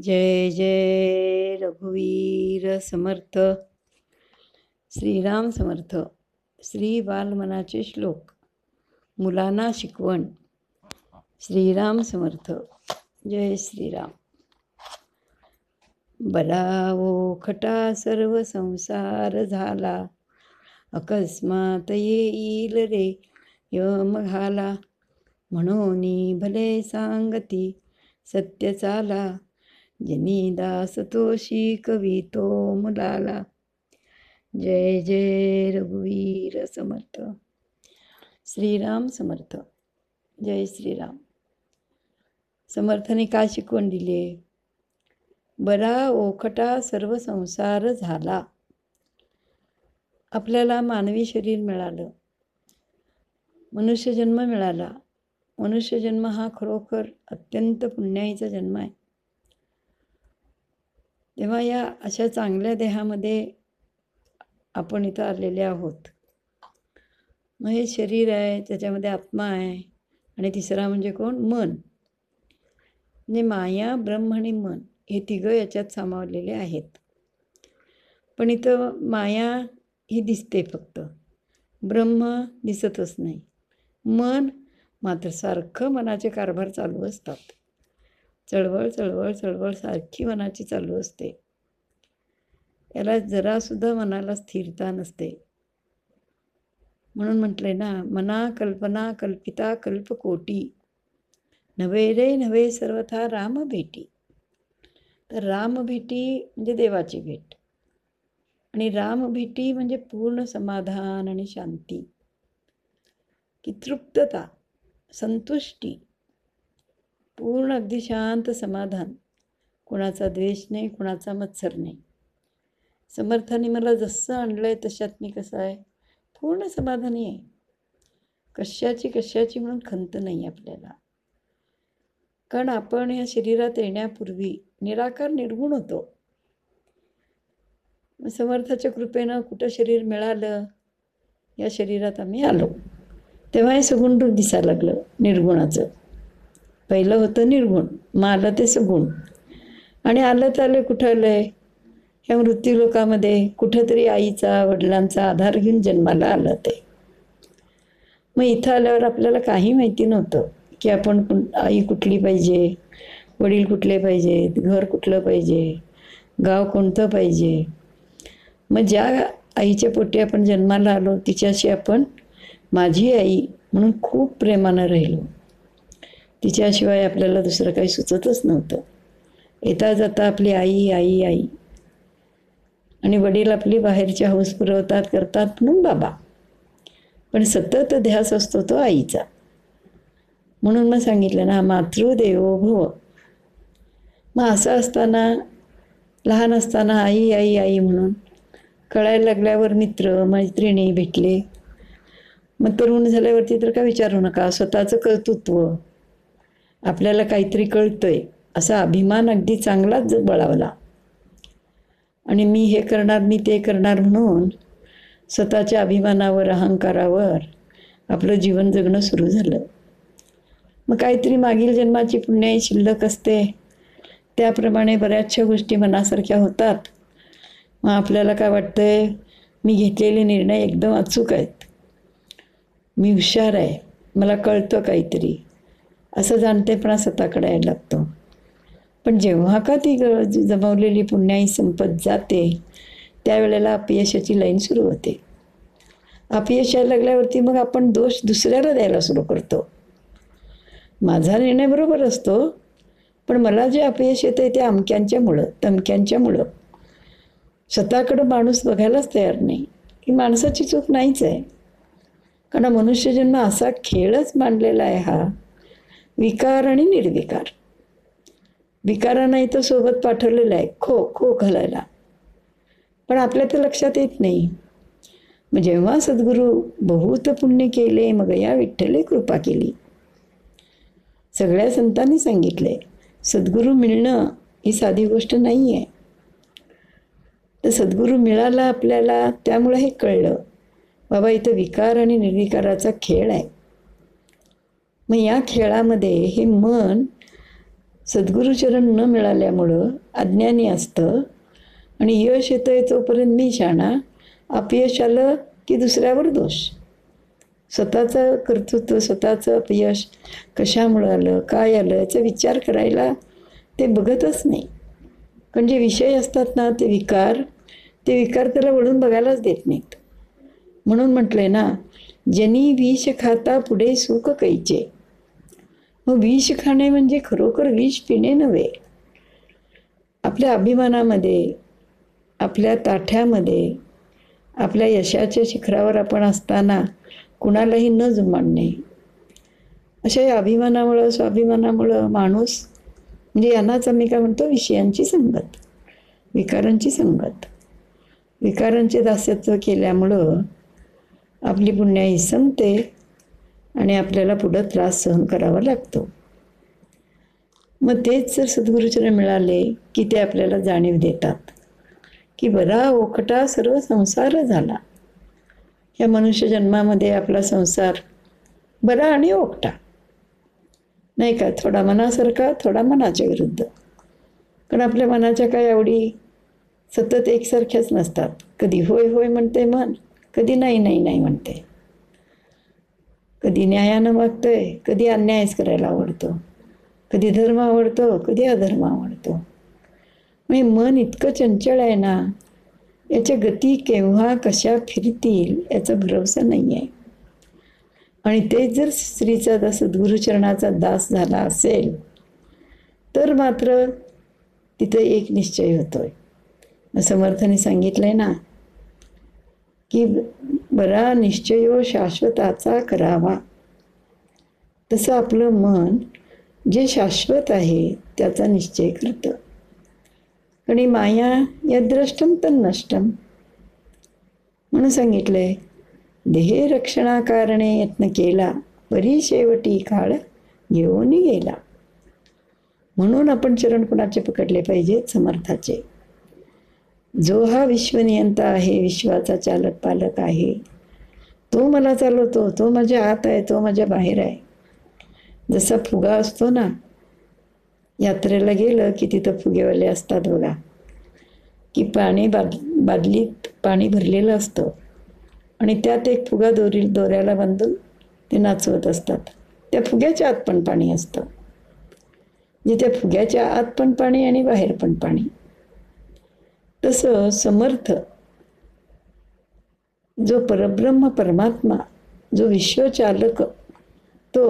जय जय रघुवीर समर्थ. श्रीराम समर्थ. श्री बालमनाचे श्लोक. मुलांना शिकवण. श्रीराम समर्थ. जय श्रीराम. बलावो खटा सर्व संसार झाला. अकस्मात येईल रे यम घाला. म्हणून भले सांगती सत्य चाला. जनी दास तोशी कवी तो मुलाला जय जय रघुवीर समर्थ श्रीराम समर्थ जय श्रीराम समर्थने काय शिकवण दिली बरा ओखटा सर्व संसार झाला. आपल्याला मानवी शरीर मिळालं. मनुष्यजन्म मिळाला. मनुष्यजन्म हा खरोखर अत्यंत पुण्याईचा जन्म आहे. तेव्हा या अशा चांगल्या देहामध्ये आपण इथं आलेले आहोत. मग हे शरीर आहे त्याच्यामध्ये आत्मा आहे आणि तिसरा म्हणजे कोण? मन. म्हणजे माया ब्रह्म आणि मन हे तिघं याच्यात सामावलेले आहेत. पण इथं माया ही दिसते फक्त. ब्रह्म दिसतच नाही. मन मात्र सारखं मनाचे कारभार चालू असतात. चळवळ चळवळ चळवळ सारखी मनाची चालू असते. याला जरासुद्धा मनाला स्थिरता नसते. म्हणून म्हटलंय ना मना कल्पना कल्पिता कल्पकोटी नवे रे नवे सर्वथा राम भेटी. तर राम भेटी म्हणजे देवाची भेट. आणि राम भेटी म्हणजे पूर्ण समाधान आणि शांती. की तृप्तता संतुष्टी. पूर्ण अगदी शांत समाधान. कुणाचा द्वेष नाही कुणाचा मत्सर नाही. समर्थाने मला जसं आणलं आहे तशात मी कसं आहे? पूर्ण समाधानी आहे. कशाची कशाची म्हणून खंत नाही आपल्याला. कारण आपण या शरीरात येण्यापूर्वी निराकार निर्गुण होतो. समर्थाच्या कृपेनं कुठं शरीर मिळालं? या शरीरात आम्ही आलो. तेव्हा हे सगुण दिसायला लागलं निर्गुणाचं. पहिलं होतं निर्गुण मग आलं ते सगुण. आणि आलं तर आलं कुठं आलं आहे ह्या मृत्यू लोकामध्ये कुठंतरी आईचा वडिलांचा आधार घेऊन जन्माला आलं ते. मग इथं आल्यावर आपल्याला काही माहिती नव्हतं की आपण आई कुठली पाहिजे वडील कुठले पाहिजेत घर कुठलं पाहिजे गाव कोणतं पाहिजे. मग ज्या आईच्या पोटी आपण जन्माला आलो तिच्याशी आपण माझी आई म्हणून खूप प्रेमानं राहिलो. तिच्याशिवाय आपल्याला दुसरं काही सुचतच नव्हतं. येता जाता आपली आई आई आई. आणि वडील आपली बाहेरची हौस पुरवतात करतात म्हणून बाबा. पण सतत ध्यास असतो तो आईचा. म्हणून मग सांगितलं ना मातृदेवो भव. मग असं असताना लहान असताना आई आई आई म्हणून कळायला लागल्यावर मित्र मैत्रिणी भेटले. मग तरुण झाल्यावरती तर का विचारू नका स्वतःचं कर्तृत्व. आपल्याला काहीतरी कळतंय. असा अभिमान अगदी चांगलाच बळावला. आणि मी हे करणार मी ते करणार म्हणून स्वतःच्या अभिमानावर अहंकारावर आपलं जीवन जगणं सुरू झालं. मग काहीतरी मागील जन्माची पुण्य शिल्लक असते. त्याप्रमाणे बऱ्याचशा गोष्टी मनासारख्या होतात. मग आपल्याला काय वाटतंय? मी घेतलेले निर्णय एकदम अचूक आहेत. मी हुशार आहे. मला कळतं काहीतरी. असं जाणतेपणा स्वतःकडे यायला लागतो. पण जेव्हा का ती ग जमवलेली पुण्याई संपत जाते त्यावेळेला अपयशाची लाईन सुरू होते. अपयश यायला लागल्यावरती मग आपण दोष दुसऱ्याला द्यायला सुरू करतो. माझा निर्णय बरोबर असतो पण मला जे अपयश येतं आहे ते अमक्यांच्यामुळं तमक्यांच्यामुळं. स्वतःकडं माणूस बघायलाच तयार नाही. ही माणसाची चूक नाहीच आहे. कारण मनुष्यजन्म असा खेळच मांडलेला आहे हा. विकार आणि निर्विकार. विकारांना इथं सोबत पाठवलेलं आहे खो खो घालायला. पण आपल्या तर लक्षात येत नाही. मग जेव्हा सद्गुरू बहुत पुण्य केले मग या विठ्ठले कृपा केली. सगळ्या संतांनी सांगितले सद्गुरू मिळणं ही साधी गोष्ट नाही आहे तर सद्गुरू मिळाला आपल्याला त्यामुळं हे कळलं. बाबा इथं विकार आणि निर्विकाराचा खेळ आहे. मग या खेळामध्ये हे मन सद्गुरुचरण न मिळाल्यामुळं अज्ञानी असतं आणि यश येतं आहे तोपर्यंत मी शाणा अपयश आलं की दुसऱ्यावर दोष? स्वतःचं कर्तृत्व स्वतःचं अपयश कशामुळं आलं काय आलं याचा विचार करायला ते बघतच नाही. कारण जे विषय असतात ना ते विकार ते विकार त्याला वळून बघायलाच देत नाहीत. म्हणून म्हटलं आहे ना जनी विष खाता पुढे सुख कैचे. मग विष खाणे म्हणजे खरोखर विष पिणे नव्हे. आपल्या अभिमानामध्ये आपल्या ताठ्यामध्ये आपल्या यशाच्या शिखरावर आपण असताना कुणालाही न जुमाडणे अशा या अभिमानामुळं स्वाभिमानामुळं माणूस म्हणजे यांनाच आम्ही काय म्हणतो विषयांची संगत विकारांची संगत. विकारांचे दास्यत्व केल्यामुळं आपली पुण्याई संपते आणि आपल्याला पुढं त्रास सहन करावा लागतो. मग तेच जर सद्गुरुचरण मिळाले की ते आपल्याला जाणीव देतात की बरा ओखटा सर्व संसार झाला. या मनुष्य जन्मामध्ये आपला संसार बरा आणि ओकटा. नाही का? थोडा मनासारखा थोडा मनाच्या विरुद्ध. कारण आपल्या मनाच्या काय आवडी सतत एकसारख्याच नसतात. कधी होय होय म्हणते मन कधी नाही नाही नाही म्हणते. कधी न्यायानं मागतोय कधी अन्यायच करायला आवडतो. कधी धर्म आवडतो कधी अधर्म आवडतो. म्हणजे मन इतकं चंचल आहे ना याच्या गती केव्हा कशा फिरतील याचा भरोसा नाही आहे आणि ते जर स्त्रीचा सद्गुरुचरणाचा दास झाला असेल तर मात्र तिथं एक निश्चय होतोय. समर्थाने सांगितलंय ना की बरा निश्चयो हो शाश्वताचा करावा. तसं आपलं मन जे शाश्वत आहे त्याचा निश्चय करतं. आणि माया या द्रष्टम तर नष्टम म्हणून सांगितलंय देहे रक्षणाकारणे यत्न केला परी शेवटी काळ घेऊन गेला. म्हणून आपण चरण कुणाचे पकडले पाहिजेत? समर्थाचे. जो हा विश्वनियंता आहे विश्वाचा चालक पालक आहे तो मला चालवतो तो माझ्या आत आहे तो माझ्या बाहेर आहे. जसा फुगा असतो ना यात्रेला गेलं की तिथं फुगेवाले असतात बघा. की पाणी बाद बादलीत पाणी भरलेलं असतं. आणि त्यात एक फुगा दोरी दोऱ्याला बांधून ते नाचवत असतात. त्या फुग्याच्या आत पण पाणी असतं. म्हणजे त्या फुग्याच्या आत पण पाणी आणि बाहेर पण पाणी. तसं समर्थ. जो परब्रह्म परमात्मा जो विश्वचालक तो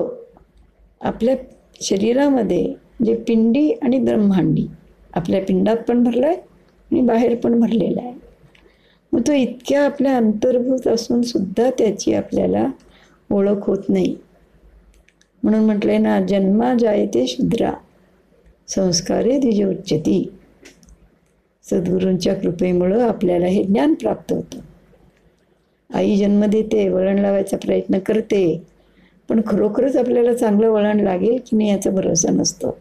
आपल्या शरीरामध्ये जे पिंडी आणि ब्रह्मांडी आपल्या पिंडात पण भरला आहे आणि बाहेर पण भरलेला आहे. मग तो इतक्या आपल्या अंतर्भूत असून सुद्धा त्याची आपल्याला ओळख होत नाही. म्हणून म्हटलंय ना जन्मा जायते शुद्रा संस्कारे द्विजोच्यती. सद्गुरूंच्या कृपेमुळं आपल्याला हे ज्ञान प्राप्त होतं. आई जन्म देते वळण लावायचा प्रयत्न करते पण खरोखरच आपल्याला चांगलं वळण लागेल की नाही याचा भरोसा नसतो.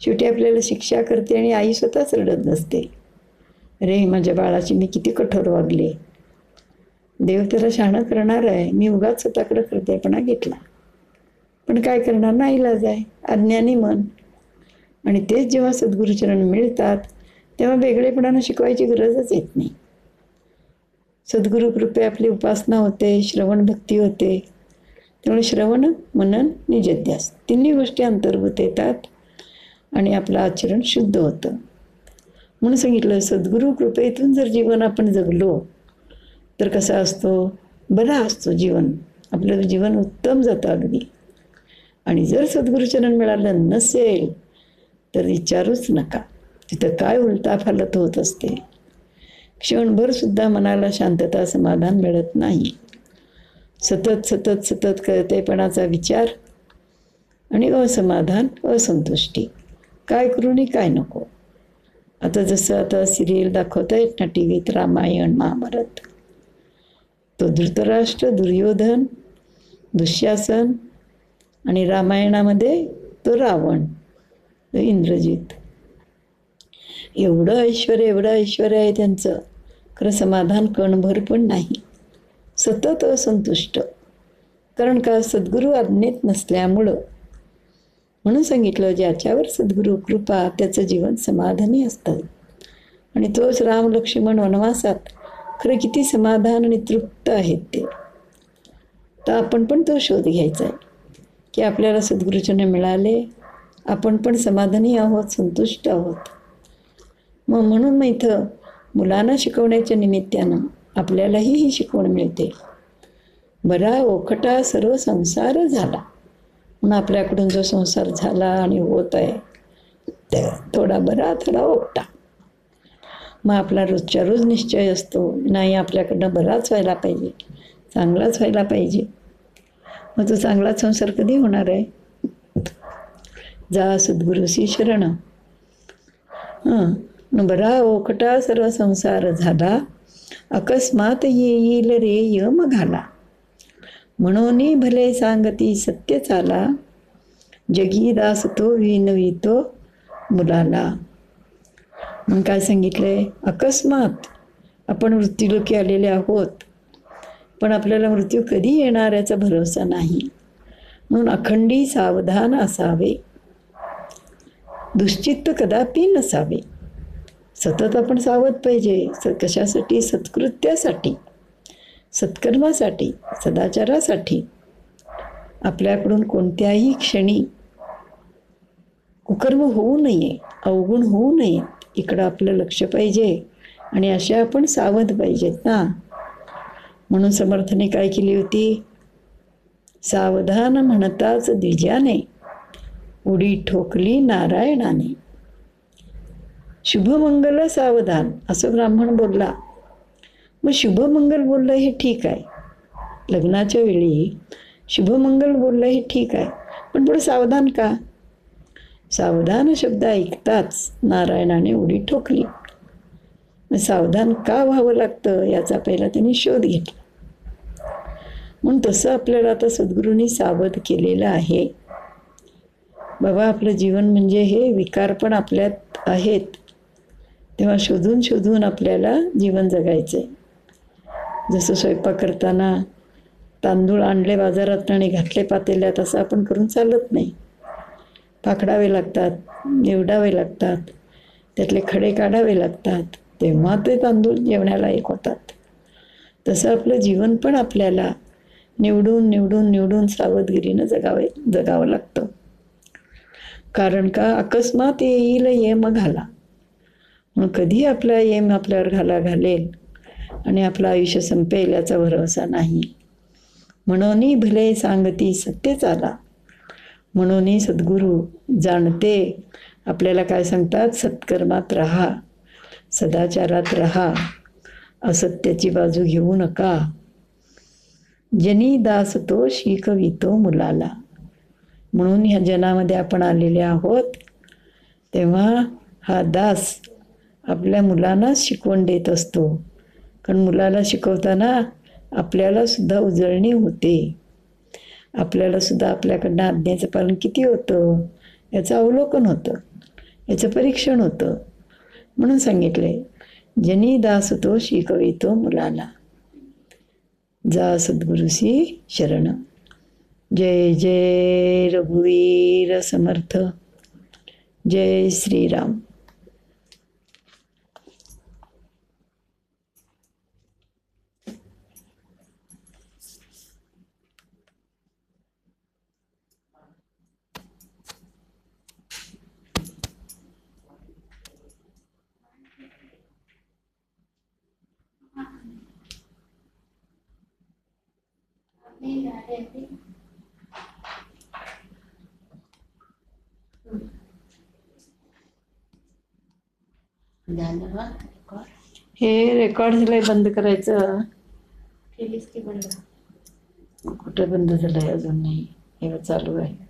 शेवटी आपल्याला शिक्षा करते आणि आई स्वतःच रडत नसते अरे माझ्या बाळाची मी किती कठोर वागले. देव त्याला शहाणं करणार आहे मी उगाच स्वतःकडं हृदयपणा घेतला. पण काय करणार ना इलाज आहे अज्ञानी मन. आणि तेच जेव्हा सद्गुरुचरण मिळतात तेव्हा वेगळेपणानं शिकवायची गरजच येत नाही. सद्गुरुकृपे आपली उपासना होते श्रवण भक्ती होते. त्यामुळे श्रवण मनन निजध्यास तिन्ही गोष्टी अंतर्भूत येतात आणि आपलं आचरण शुद्ध होतं. म्हणून सांगितलं सद्गुरू कृपेतून जर जीवन आपण जगलो तर कसा असतो? बरा असतो जीवन. आपलं जीवन उत्तम जातं अगदी. आणि जर सद्गुरुचरण मिळालं नसेल तर विचारूच नका. तिथं काय उलटा फालत होत असते? क्षणभर सुद्धा मनाला शांतता समाधान मिळत नाही. सतत सतत सतत कळतेपणाचा विचार आणि असमाधान असंतुष्टी. काय करू आणि काय नको? आता जसं आता सिरियल दाखवता येत ना टी व्हीत रामायण महाभारत. तो धृतराष्ट्र दुर्योधन दुःशासन आणि रामायणामध्ये तो रावण तो इंद्रजित. एवढं ऐश्वर एवढं ऐश्वर आहे त्यांचं. खरं समाधान कणभर पण नाही. सतत असंतुष्ट. कारण का सद्गुरू आज्ञेत नसल्यामुळं. म्हणून सांगितलं ज्याच्यावर सद्गुरू कृपा त्याचं जीवन समाधानी असतं. आणि तोच राम लक्ष्मण वनवासात खरं किती समाधान आणि तृप्त आहेत ते. तर आपण पण तो शोध घ्यायचा आहे. की आपल्याला सद्गुरूचने मिळाले आपण पण समाधानी आहोत संतुष्ट आहोत. मग म्हणून मग इथं मुलांना शिकवण्याच्या निमित्तानं आपल्यालाही ही शिकवण मिळते. बरा ओखटा सर्व संसार झाला. म्हणून आपल्याकडून जो संसार झाला आणि होत आहे थोडा बरा थोडा ओकटा मग आपला रोजच्या रोज निश्चय असतो नाही आपल्याकडनं बराच व्हायला पाहिजे चांगलाच व्हायला पाहिजे. मग तो चांगला संसार कधी होणार आहे? जा सद्गुरुसी शरण. हां. बरा ओकटा सर्व संसार झाला. अकस्मात येईल रे यम घाला. म्हणून भले सांगती सत्य चाला. जगी दास तो विनवितो मुलाला. मग काय सांगितलंय? अकस्मात आपण मृत्यूलोकी आलेले आहोत. पण आपल्याला मृत्यू कधी येणार याचा भरोसा नाही. म्हणून अखंडी सावधान असावे. दुश्चित्त कदापि नसावे. सतत आपण सावध पाहिजे. स कशासाठी? सत्कृत्यासाठी. सत्कर्मासाठी. सदाचारासाठी. आपल्याकडून कोणत्याही क्षणी कुकर्म होऊ नये अवगुण होऊ नये. इकडं आपलं लक्ष पाहिजे आणि असे आपण सावध पाहिजेत ना. म्हणून समर्थने काय केली होती? सावधान म्हणताच द्विजाने उडी ठोकली नारायणाने. शुभमंगल सावधान असं ब्राह्मण बोलला. मग शुभमंगल बोललं हे ठीक आहे. लग्नाच्या वेळी शुभमंगल बोललं हे ठीक आहे. पण पुढे सावधान का? सावधान शब्द ऐकताच नारायणाने उडी ठोकली. मग सावधान का व्हावं लागतं याचा पहिला त्यांनी शोध घेतला. म्हणून तसं आपल्याला आता सद्गुरूंनी सावध केलेलं आहे. बाबा आपलं जीवन म्हणजे हे विकार पण आपल्यात आहेत. तेव्हा शोधून शोधून आपल्याला जीवन जगायचं. आहे जसं स्वयंपाक करताना तांदूळ आणले बाजारात आणि घातले पातेल्यात असं आपण करून चालत नाही. पाकडावे लागतात निवडावे लागतात त्यातले खडे काढावे लागतात तेव्हा ते तांदूळ जेवण्याला एक होतात. तसं आपलं जीवन पण आपल्याला निवडून निवडून निवडून सावधगिरीनं जगावे जगावं लागतं. कारण का? अकस्मात येईल ये मग घाला मग कधी आपला येम आपल्यावर घाला घालेल आणि आपलं आयुष्य संपेल याचा भरोसा नाही. म्हणून भले सांगती सत्यच आला म्हणून सद्गुरू जाणते आपल्याला काय सांगतात? सत्कर्मात राहा. सदाचारात राहा. असत्याची बाजू घेऊ नका. जनी दास तो शिकवितो मुलाला. म्हणून ह्या जनामध्ये आपण आलेले आहोत. तेव्हा हा दास आपल्या मुलांना शिकवण देत असतो. कारण मुलाला शिकवताना आपल्यालासुद्धा उजळणी होते. आपल्यालासुद्धा आपल्याकडनं आज्ञेचं पालन किती होतं? याचं अवलोकन होतं. याचं परीक्षण होतं. म्हणून सांगितले जनी दास तो शिकवितो मुलाला. जा सद्गुरुसी शरण. जय जय रघुवीर समर्थ. जय श्रीराम झालं बा रेकॉर्ड हे रेकॉर्ड झालंय बंद करायचं. कुठं बंद झालंय अजून नाही. हे चालू आहे.